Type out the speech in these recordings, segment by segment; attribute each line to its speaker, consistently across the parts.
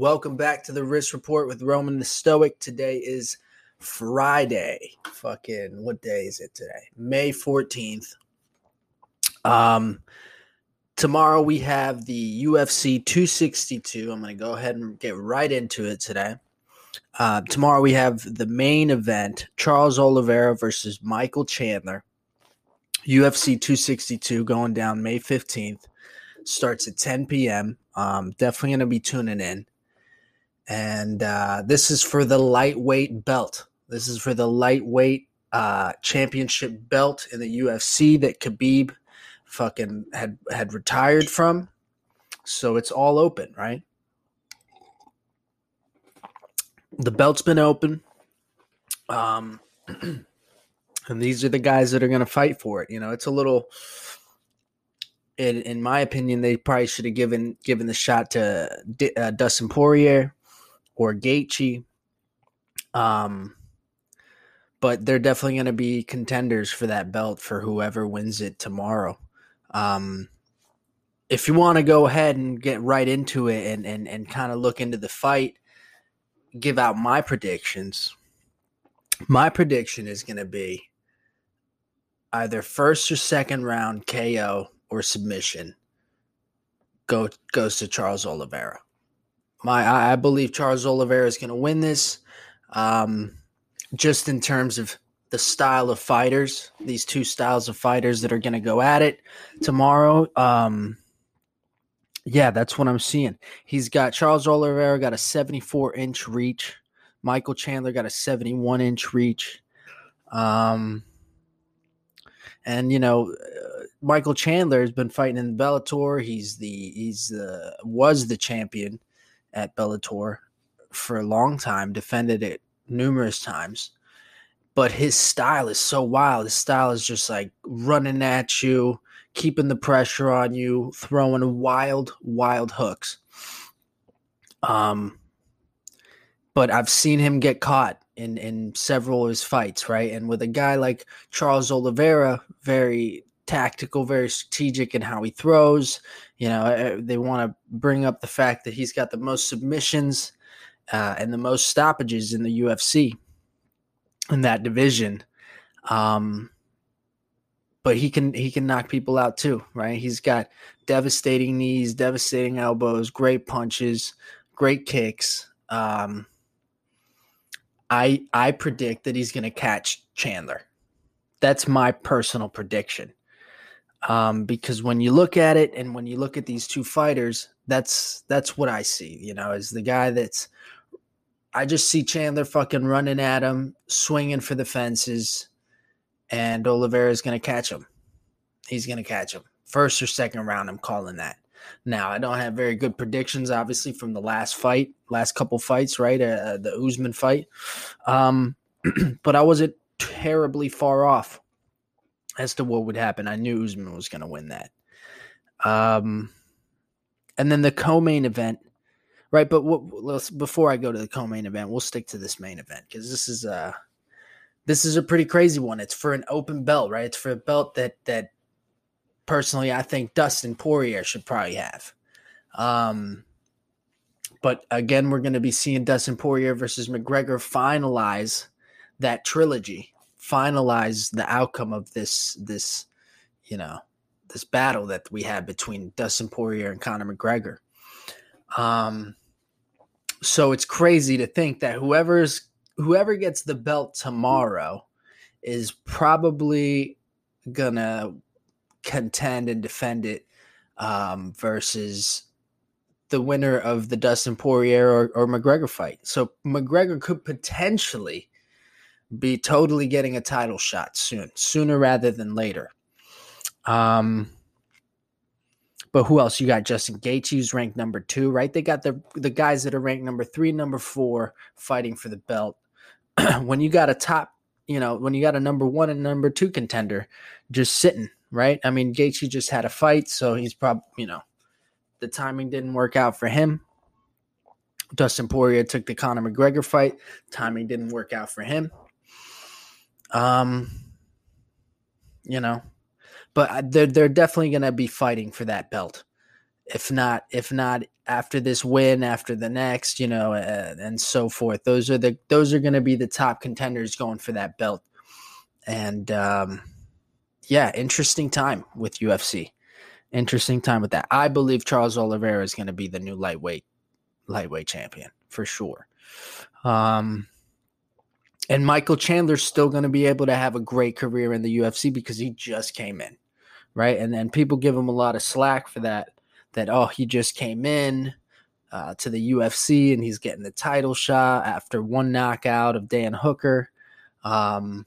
Speaker 1: Welcome back to the Risk Report with Roman the Stoic. Today is Friday. Fucking what day is it today? May 14th. Um tomorrow we have the UFC 262. I'm going to go ahead and get right into it today. Uh, tomorrow we have the main event, Charles Oliveira versus Michael Chandler. UFC 262 going down May 15th. Starts at 10 p.m. Um, definitely going to be tuning in and uh, this is for the lightweight belt. This is for the lightweight uh, championship belt in the UFC that Khabib fucking had had retired from. So it's all open, right? The belt's been open. Um, and these are the guys that are going to fight for it. You know, it's a little. In, in my opinion, they probably should have given given the shot to uh, Dustin Poirier or Gaethje. Um, but they're definitely going to be contenders for that belt for whoever wins it tomorrow. Um, if you want to go ahead and get right into it and, and, and kind of look into the fight, give out my predictions. My prediction is going to be either first or second round KO or submission go goes to Charles Oliveira my I believe Charles Oliveira is going to win this. Um, just in terms of the style of fighters, these two styles of fighters that are going to go at it tomorrow. Um, yeah, that's what I'm seeing. He's got Charles Oliveira got a 74 inch reach. Michael Chandler got a 71 inch reach. Um, and you know, uh, Michael Chandler has been fighting in Bellator. He's the he's the was the champion at Bellator for a long time, defended it numerous times. But his style is so wild. His style is just like running at you, keeping the pressure on you, throwing wild, wild hooks. Um, but I've seen him get caught in in several of his fights, right? And with a guy like Charles Oliveira, very tactical, very strategic in how he throws. You know, eh, they want to bring up the fact that he's got the most submissions uh, and the most stoppages in the UFC in that division. Um, but he can he can knock people out too, right? He's got devastating knees, devastating elbows, great punches, great kicks. Um, I I predict that he's going to catch Chandler. That's my personal prediction um, because when you look at it and when you look at these two fighters, that's that's what I see. You know, as the guy that's I just see Chandler fucking running at him, swinging for the fences, and Oliveira's gonna catch him. He's gonna catch him first or second round. I'm calling that. Now I don't have very good predictions, obviously, from the last fight, last couple fights, right? Uh, the Usman fight, um, but I wasn't terribly far off as to what would happen. I knew Usman was going to win that. Um, and then the co-main event, right? But what, let's before I go to the co-main event, we'll stick to this main event because this is a this is a pretty crazy one. It's for an open belt, right? It's for a belt that that personally I think Dustin Poirier should probably have. Um, but again, we're going to be seeing Dustin Poirier versus McGregor finalize that trilogy finalize the outcome of this this you know this battle that we had between Dustin Poirier and Conor McGregor. Um, so it's crazy to think that whoever's whoever gets the belt tomorrow is probably gonna contend and defend it um, versus the winner of the Dustin Poirier or, or McGregor fight. So McGregor could potentially be totally getting a title shot soon, sooner rather than later. Um, but who else? You got Justin Gaethje, who's ranked number two, right? They got the the guys that are ranked number three, number four, fighting for the belt. when you got a top, you know, when you got a number one and number two contender just sitting, right? I mean, Gaethje just had a fight, so he's probably, you know, the timing didn't work out for him. Dustin Poirier took the Conor McGregor fight. Timing didn't work out for him. Um, you know, but they're they're definitely going to be fighting for that belt. If not, if not after this win, after the next, you know, uh, and so forth. Those are the those are going to be the top contenders going for that belt. And um, yeah, interesting time with UFC. Interesting time with that. I believe Charles Oliveira is going to be the new lightweight lightweight champion for sure. Um, and Michael Chandler's still going to be able to have a great career in the UFC because he just came in, right? And then people give him a lot of slack for that. That oh, he just came in uh, to the UFC and he's getting the title shot after one knockout of Dan Hooker. Um,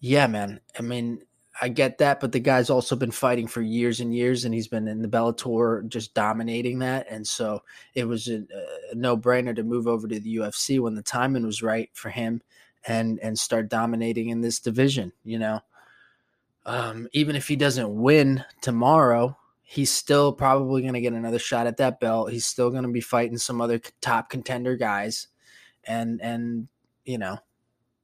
Speaker 1: yeah, man. I mean, I get that, but the guy's also been fighting for years and years, and he's been in the Bellator just dominating that. And so it was a, a no brainer to move over to the UFC when the timing was right for him and and start dominating in this division. You know, um, even if he doesn't win tomorrow, he's still probably going to get another shot at that belt. He's still going to be fighting some other top contender guys, and and you know,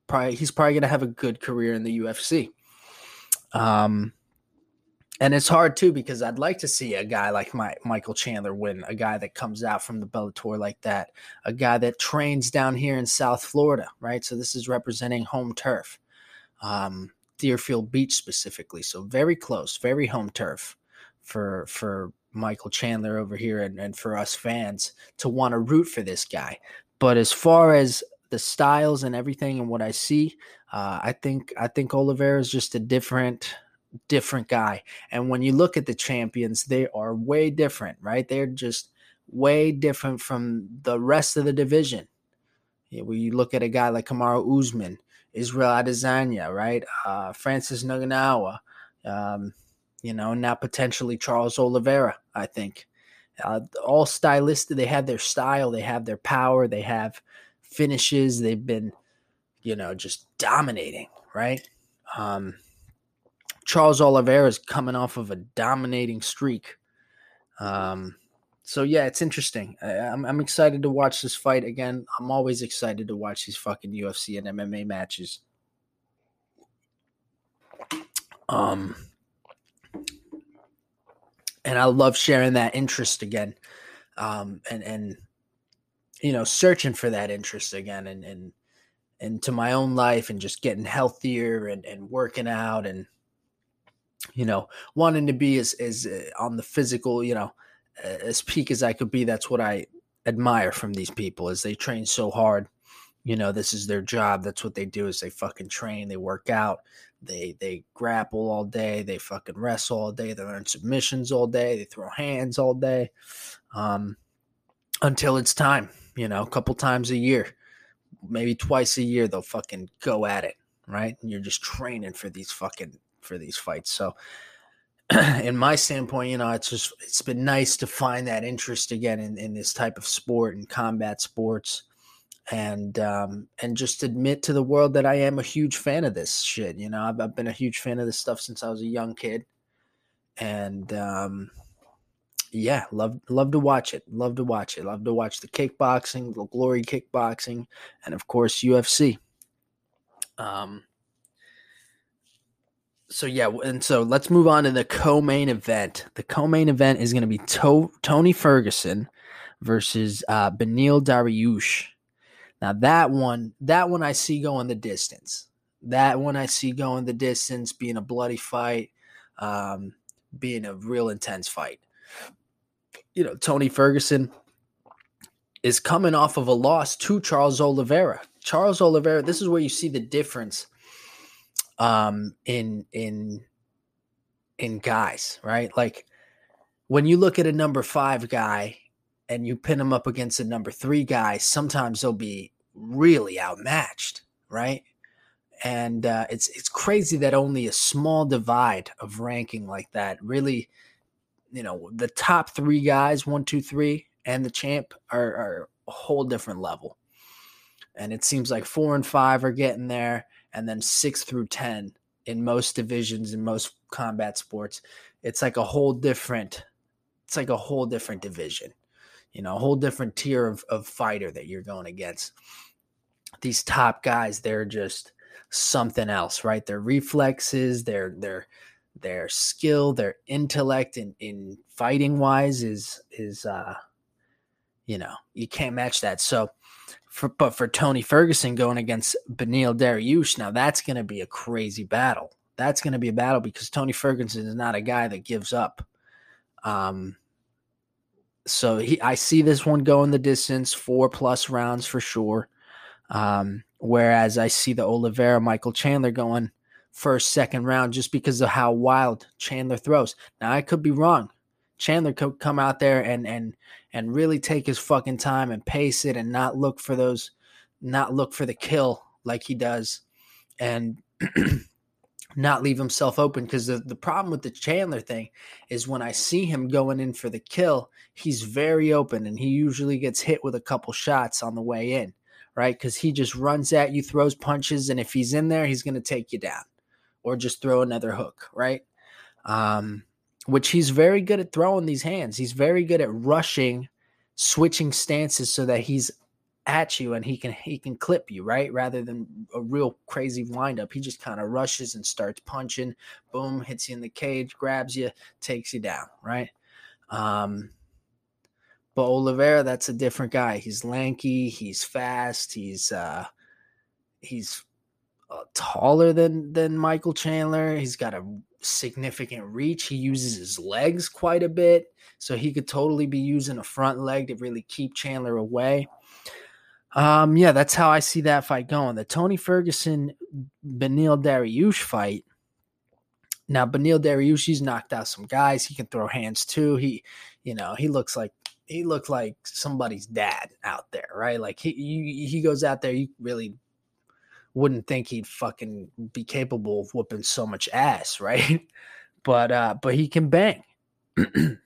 Speaker 1: probably he's probably going to have a good career in the UFC. Um, and it's hard too because I'd like to see a guy like my Michael Chandler win, a guy that comes out from the Bellator like that, a guy that trains down here in South Florida, right? So this is representing home turf, um, Deerfield Beach specifically. So very close, very home turf for for Michael Chandler over here and, and for us fans to want to root for this guy. But as far as the styles and everything and what I see, uh, I think I think Oliveira is just a different different guy. And when you look at the champions, they are way different, right? They're just way different from the rest of the division. When you look at a guy like Kamaru Usman, Israel Adesanya, right? Uh, Francis Ngannou, um, you know, now potentially Charles Oliveira, I think. Uh, all stylistic, they have their style, they have their power, they have finishes. They've been, you know, just dominating, right? Um, Charles Oliveira is coming off of a dominating streak. Um, so yeah, it's interesting. I, am I'm, I'm excited to watch this fight again. I'm always excited to watch these fucking UFC and MMA matches. Um, and I love sharing that interest again. Um, and and you know, searching for that interest again and, and, into my own life and just getting healthier and, and working out and, you know, wanting to be as, as uh, on the physical, you know, as peak as I could be. That's what I admire from these people is they train so hard. You know, this is their job. That's what they do is they fucking train, they work out, they they grapple all day, they fucking wrestle all day, they learn submissions all day, they throw hands all day. Um, until it's time you know, a couple times a year, maybe twice a year, they'll fucking go at it, right? And you're just training for these fucking for these fights. So, in my standpoint, you know, it's just it's been nice to find that interest again in, in this type of sport and combat sports, and um, and just admit to the world that I am a huge fan of this shit. You know, I've, I've been a huge fan of this stuff since I was a young kid, and um, yeah, love love to watch it. Love to watch it. Love to watch the kickboxing, the glory kickboxing, and of course UFC. Um. So yeah, and so let's move on to the co-main event. The co-main event is going to be to- Tony Ferguson versus uh, Beneil Dariush. Now that one, that one I see going the distance. That one I see going the distance, being a bloody fight, um, being a real intense fight you know, Tony Ferguson is coming off of a loss to Charles Oliveira. Charles Oliveira, this is where you see the difference um in in in guys, right? Like when you look at a number 5 guy and you pin him up against a number 3 guy, sometimes they'll be really outmatched, right? and uh, it's it's crazy that only a small divide of ranking like that really, you know, the top three guys, one, two, three, and the champ are, are a whole different level. And it seems like four and five are getting there, and then six through ten in most divisions in most combat sports, it's like a whole different. It's like a whole different division, you know, a whole different tier of, of fighter that you're going against. These top guys, they're just something else, right? Their reflexes, their their their skill, their intellect in in fighting wise is is uh you know, you can't match that. So for, but for Tony Ferguson going against Beneil Dariush, now that's to be a crazy battle. That's to be a battle because Tony Ferguson is not a guy that gives up. Um, so he, I see this one going the distance, four plus rounds for sure. Um, Whereas I see the Oliveira Michael Chandler going first, second round just because of how wild Chandler throws. Now I could be wrong. Chandler could come out there and and and really take his fucking time and pace it and not look for those, not look for the kill like he does, and not leave himself open. Because the, the problem with the Chandler thing is when I see him going in for the kill, he's very open and he usually gets hit with a couple shots on the way in right? Because he just runs at you, throws punches, and if he's in there, he's going to take you down or just throw another hook, right? Um, which he's very good at throwing these hands. He's very good at rushing, switching stances so that he's at you and he can he can clip you right rather than a real crazy windup he just kind of rushes and starts punching boom hits you in the cage grabs you takes you down right um but Oliveira, that's a different guy. He's lanky, he's fast, he's uh he's taller than than Michael Chandler. He's got a significant reach. He uses his legs quite a bit, so he could totally be using a front leg to really keep Chandler away. Um, yeah, that's how I see that fight going. The Tony Ferguson Beneil Dariush fight. Now, Beneil Dariush, he's knocked out some guys. He can throw hands too. He, you know, he looks like he looked like somebody's dad out there, right? Like he he, he goes out there, you really wouldn't think he'd fucking be capable of whooping so much ass, right? But uh but he can bang.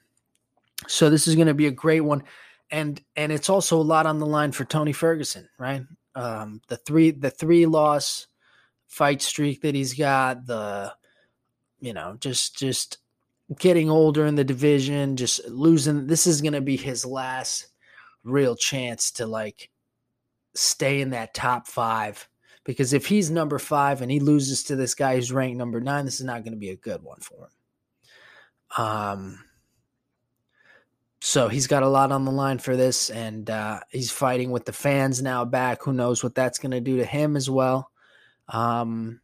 Speaker 1: so this is going to be a great one and and it's also a lot on the line for Tony Ferguson, right? Um the three the three loss fight streak that he's got, the you know, just just getting older in the division, just losing. This is going to be his last real chance to like stay in that top five. Because if he's number five and he loses to this guy who's ranked number nine, this is not going to be a good one for him. Um, so he's got a lot on the line for this, and uh, he's fighting with the fans now back. Who knows what that's going to do to him as well. Um,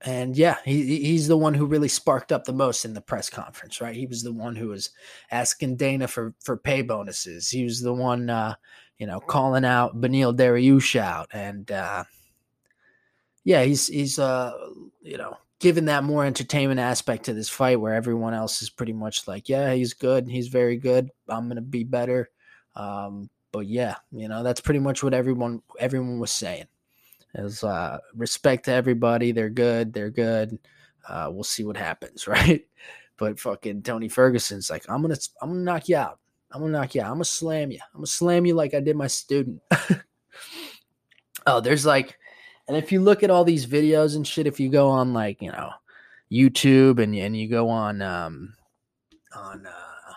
Speaker 1: and yeah, he he's the one who really sparked up the most in the press conference, right? He was the one who was asking Dana for for pay bonuses. He was the one, uh, you know, calling out Beneil Dariush out, and uh, yeah, he's he's uh, you know given that more entertainment aspect to this fight, where everyone else is pretty much like, yeah, he's good, he's very good. I'm gonna be better. Um, but yeah, you know, that's pretty much what everyone everyone was saying. As uh, respect to everybody. They're good. They're good. Uh, we'll see what happens, right? But fucking Tony Ferguson's like, I'm gonna, I'm gonna knock you out. I'm gonna knock you out. I'm gonna slam you. I'm gonna slam you like I did my student. oh, there's like, and if you look at all these videos and shit, if you go on like you know YouTube and and you go on um on uh,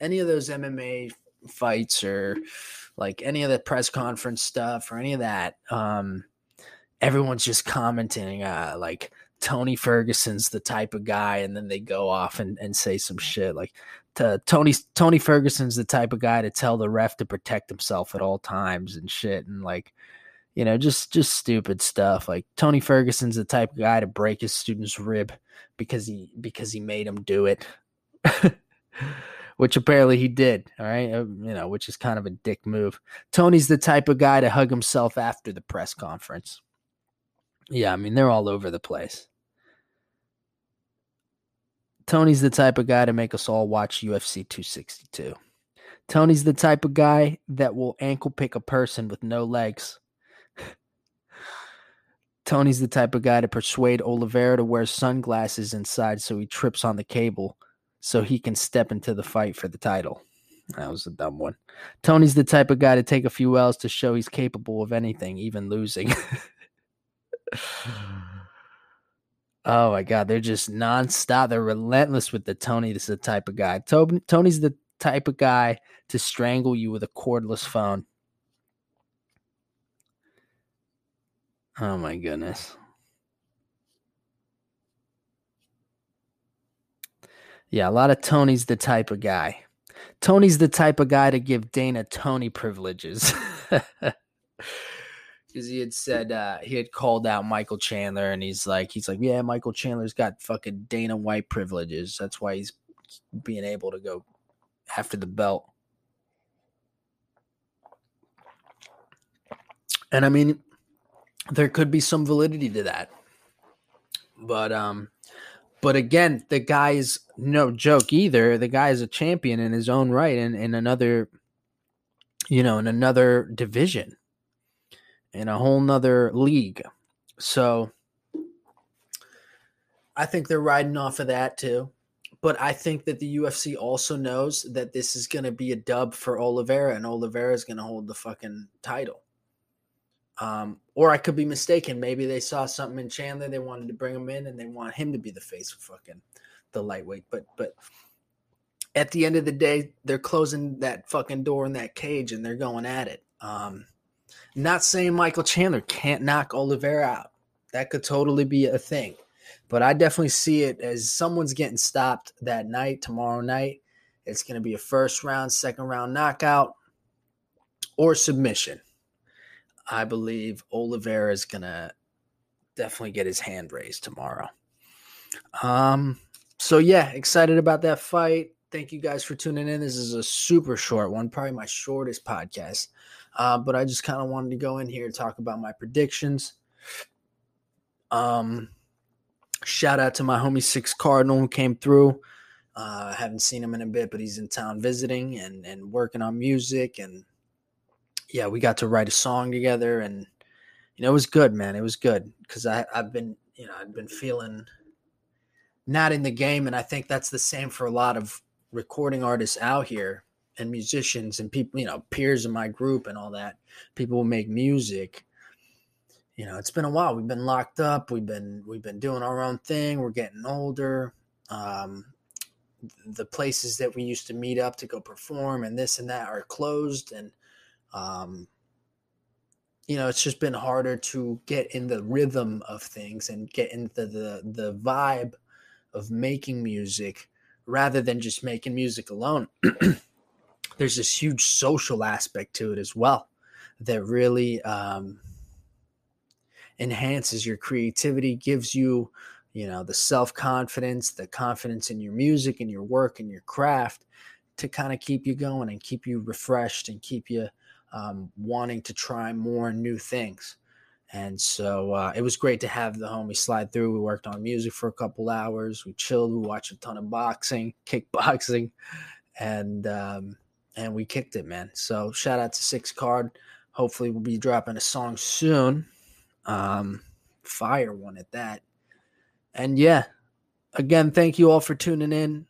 Speaker 1: any of those MMA fights or like any of the press conference stuff or any of that, um, everyone's just commenting uh, like Tony Ferguson's the type of guy, and then they go off and, and say some shit like Tony Tony Ferguson's the type of guy to tell the ref to protect himself at all times and shit, and like you know just just stupid stuff. Like Tony Ferguson's the type of guy to break his student's rib because he because he made him do it. which apparently he did. All right. Uh, you know, which is kind of a dick move. Tony's the type of guy to hug himself after the press conference. Yeah, I mean, they're all over the place. Tony's the type of guy to make us all watch UFC 262. Tony's the type of guy that will ankle pick a person with no legs. Tony's the type of guy to persuade Oliveira to wear sunglasses inside so he trips on the cable so he can step into the fight for the title. That was a dumb one. Tony's the type of guy to take a few L's to show he's capable of anything, even losing. oh my God, they're just nonstop. They're relentless with the Tony. This is the type of guy. Tony's the type of guy to strangle you with a cordless phone. Oh my goodness. Yeah, a lot of Tony's the type of guy. Tony's the type of guy to give Dana Tony privileges. Because he had said uh, he had called out Michael Chandler, and he's like, he's like, yeah, Michael Chandler's got fucking Dana White privileges. That's why he's being able to go after the belt. And I mean, there could be some validity to that. But um but again, the guy's no joke either. The guy is a champion in his own right in, in another you know, in another division. In a whole nother league. So I think they're riding off of that too. But I think that the UFC also knows that this is going to be a dub for Oliveira, and Oliveira is going to hold the fucking title. Um, or I could be mistaken. Maybe they saw something in Chandler. They wanted to bring him in, and they want him to be the face of fucking the lightweight. But but at the end of the day, they're closing that fucking door in that cage, and they're going at it. Um, not saying Michael Chandler can't knock Oliveira out. That could totally be a thing. But I definitely see it as someone's getting stopped that night, tomorrow night. It's going to be a first round, second round knockout, or submission. I believe Oliveira is going to definitely get his hand raised tomorrow. Um, so yeah, excited about that fight. Thank you guys for tuning in. This is a super short one, probably my shortest podcast. Uh, but I just kind of wanted to go in here and talk about my predictions. Um, shout out to my homie Six Cardinal who came through. Uh, I haven't seen him in a bit, but he's in town visiting and and working on music and yeah, we got to write a song together, and you know it was good, man. It was good because I I've been you know I've been feeling not in the game, and I think that's the same for a lot of recording artists out here and musicians and people, you know, peers in my group and all that. People who make music. You know, it's been a while. We've been locked up. We've been we've been doing our own thing. We're getting older. Um, the places that we used to meet up to go perform and this and that are closed and um, you know, it's just been harder to get in the rhythm of things and get into the the vibe of making music rather than just making music alone. There's this huge social aspect to it as well that really um, enhances your creativity, gives you, you know, the self confidence, the confidence in your music and your work and your craft to kind of keep you going and keep you refreshed and keep you um, wanting to try more new things. And so uh, it was great to have the homie slide through. We worked on music for a couple hours. We chilled. We watched a ton of boxing, kickboxing, and um, and we kicked it, man. So shout out to Six Card. Hopefully we'll be dropping a song soon. Um, fire one at that. And yeah, again, thank you all for tuning in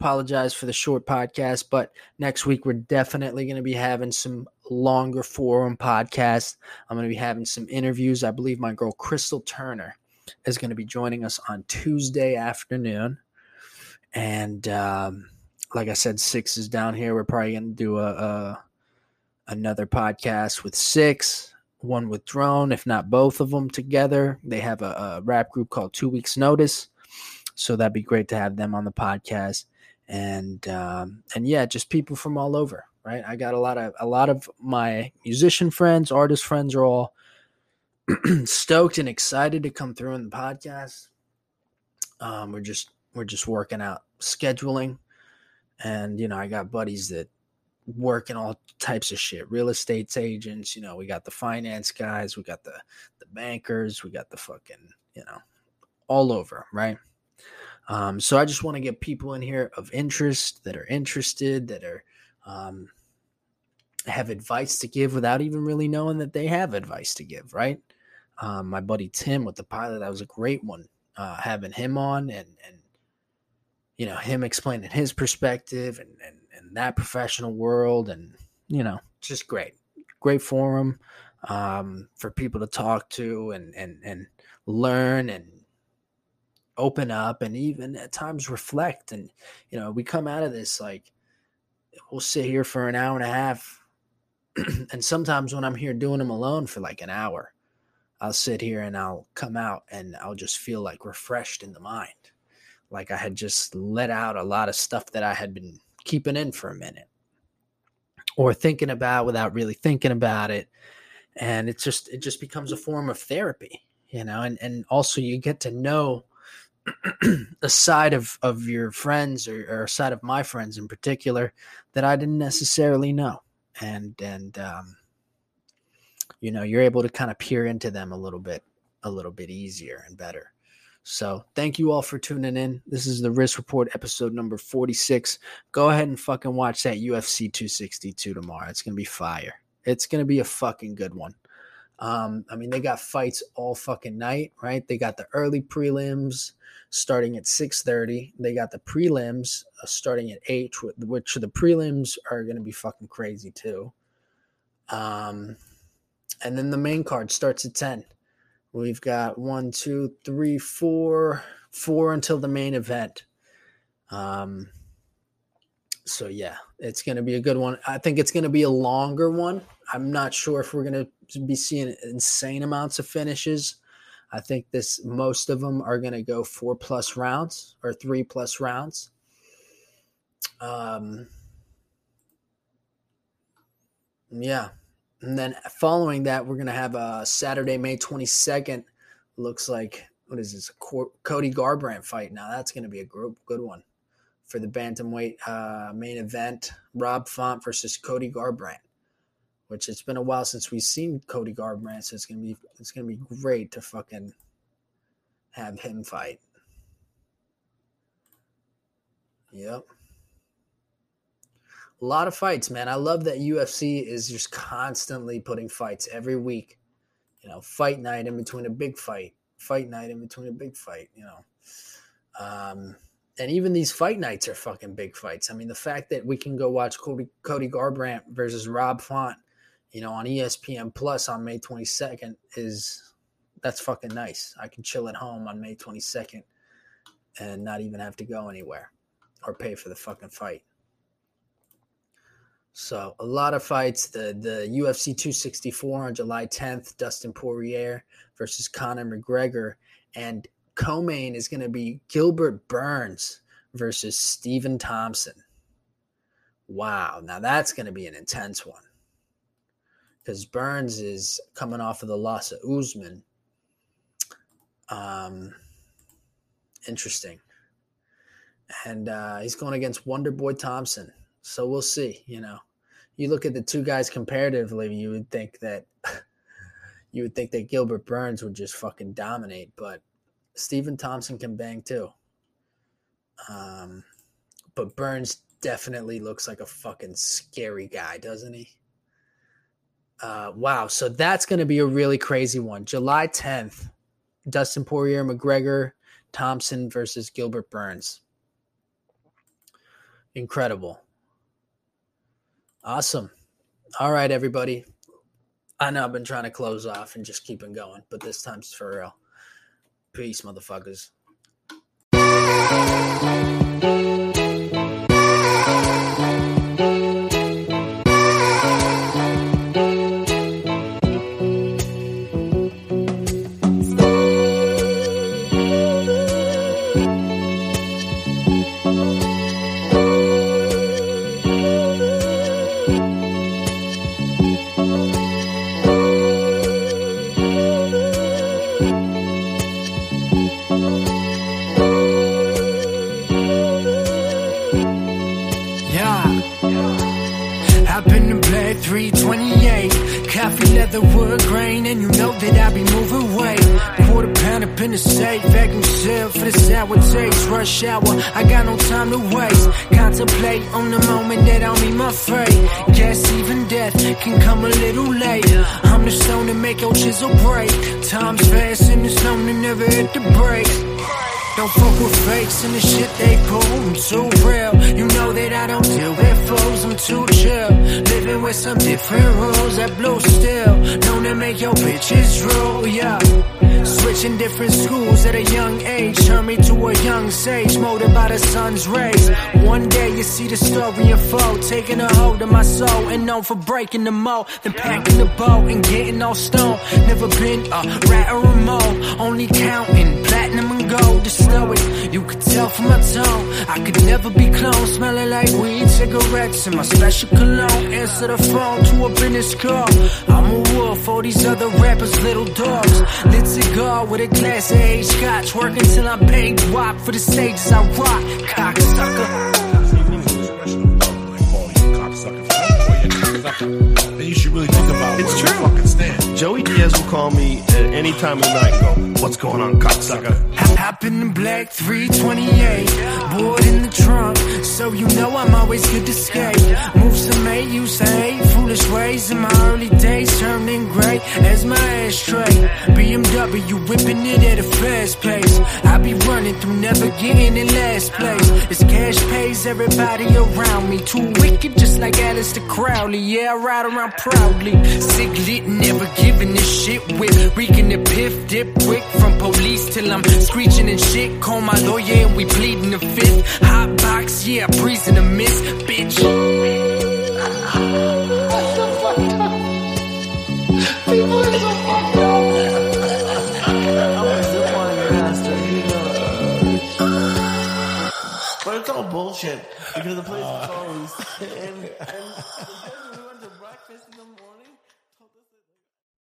Speaker 1: apologize for the short podcast, but next week we're definitely going to be having some longer forum podcasts. I'm going to be having some interviews. I believe my girl Crystal Turner is going to be joining us on Tuesday afternoon. And um, like I said, Six is down here. We're probably going to do a, a another podcast with Six, one with Drone, if not both of them together. They have a, a rap group called Two Weeks Notice. So that'd be great to have them on the podcast and um, and yeah, just people from all over. Right, I got a lot of a lot of my musician friends, artist friends are all stoked and excited to come through in the podcast. Um, we're just we're just working out scheduling, and you know I got buddies that work in all types of shit, real estate agents. You know we got the finance guys, we got the the bankers, we got the fucking you know all over, right? Um, so I just want to get people in here of interest that are interested, that are um, have advice to give without even really knowing that they have advice to give, right? Um, my buddy Tim with the pilot, that was a great one. Uh, having him on and and you know him explaining his perspective and, and and that professional world and you know just great, great forum um, for people to talk to and and and learn and open up and even at times reflect. And you know we come out of this like we'll sit here for an hour and a half and sometimes when i'm here doing them alone for like an hour i'll sit here and i'll come out and i'll just feel like refreshed in the mind like i had just let out a lot of stuff that i had been keeping in for a minute or thinking about without really thinking about it and it just it just becomes a form of therapy you know and and also you get to know a side of of your friends or, or, a side of my friends in particular that I didn't necessarily know, and and um, you know you're able to kind of peer into them a little bit a little bit easier and better. So thank you all for tuning in. This is the Risk Report episode number 46. Go ahead and fucking watch that UFC 262 tomorrow. It's gonna be fire. It's gonna be a fucking good one. Um, I mean, they got fights all fucking night, right? They got the early prelims starting at 6.30 they got the prelims uh, starting at 8 which the prelims are going to be fucking crazy too um, and then the main card starts at 10 we've got one two three four four until the main event. Um, so yeah it's going to be a good one. I think it's going to be a longer one. I'm not sure if we're going to be seeing insane amounts of finishes. I think this most of them are going to go four plus rounds or three plus rounds. Um, yeah, and then following that, we're going to have a Saturday, May twenty second. Looks like what is this? Cody Garbrandt fight. Now that's going to be a group good one for the bantamweight uh, main event. Rob Font versus Cody Garbrandt which it's been a while since we've seen Cody Garbrandt, so it's gonna be it's gonna be great to fucking have him fight. Yep. A lot of fights, man. I love that UFC is just constantly putting fights every week. You know, fight night in between a big fight, fight night in between a big fight, you know. Um, and even these fight nights are fucking big fights. I mean, the fact that we can go watch Cody, Cody Garbrandt versus Rob Font you know, on ESPN Plus on May 22nd is that's fucking nice. I can chill at home on May 22nd and not even have to go anywhere or pay for the fucking fight. So a lot of fights. The the UFC 264 on July 10th, Dustin Poirier versus Conor McGregor, and co-main is going to be Gilbert Burns versus Stephen Thompson. Wow, now that's going to be an intense one because Burns is coming off of the loss of Usman. Um, interesting. And uh, he's going against Wonder Boy Thompson. So we'll see. You know, you look at the two guys comparatively, you would think that you would think that Gilbert Burns would just fucking dominate, but Stephen Thompson can bang too. Um, but Burns definitely looks like a fucking scary guy, doesn't he? Uh, wow. So that's going to be a really crazy one. July 10th, Dustin Poirier, McGregor, Thompson versus Gilbert Burns. Incredible. Awesome. All right, everybody. I know I've been trying to close off and just keep it going, but this time's for real. Peace, motherfuckers. Hour, I got no time to waste. Contemplate on the moment that I'll meet my fate. Guess even death can come a little late. I'm the stone to make your chisel break. Time's fast and it's known to never hit the brakes. Don't fuck with fakes and the shit they pull. I'm too real. You know that I don't deal with fools. I'm too chill. Living with some different rules that blow still. Known to make your bitches drool, yeah. Switching different schools at a young age turned me to a young sage, molded by the sun's rays. One day you see the story unfold, taking a hold of my soul, and known for breaking the mold, then packing the boat and getting all stone. Never been a rat or a mole, only counting platinum and gold to stow it. You could tell from my tone, I could never be cloned, smelling like weed, cigarettes, and my special cologne. Answer the phone to a business call. I'm a wolf, all these other rappers, little dogs. Lit cigar with a glass of age scotch, working till I'm paid wop for the stages I rock. Cocksucker.
Speaker 2: Joey Diaz will call me at any time of the night What's going on, cocksucker?
Speaker 1: Hop, in the black 328, board in the trunk, so you know I'm always good to skate. Move some used to hate foolish ways in my early days, turning gray as my ashtray. BMW whipping it at a fast pace. I be running through, never getting in last place. It's cash pays everybody around me, too wicked, just like Aleister Crowley. Yeah, I ride around proudly, sick lit, never giving a shit with reeking the piff, dip quick from police till I'm screeching and shit. Call my lawyer and we pleading the fifth. Hot box, yeah, breezing a miss, bitch.
Speaker 3: But it's all bullshit because the place is closed. and, and